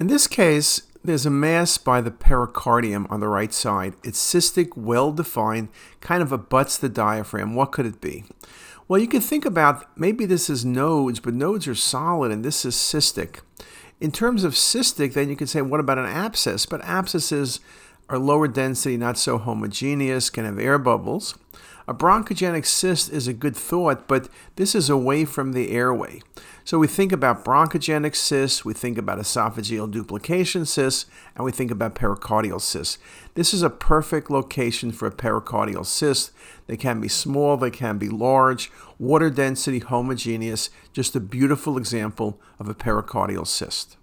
In this case, there's a mass by the pericardium on the right side. It's cystic, well defined, kind of abuts the diaphragm. What could it be? Well, you can think about maybe this is nodes, but nodes are solid and this is cystic. In terms of cystic, then you could say, what about an abscess? But abscesses are lower density, not so homogeneous, can have air bubbles. A bronchogenic cyst is a good thought, but this is away from the airway. So we think about bronchogenic cysts, we think about esophageal duplication cysts, and we think about pericardial cysts. This is a perfect location for a pericardial cyst. They can be small, they can be large, water density homogeneous, just a beautiful example of a pericardial cyst.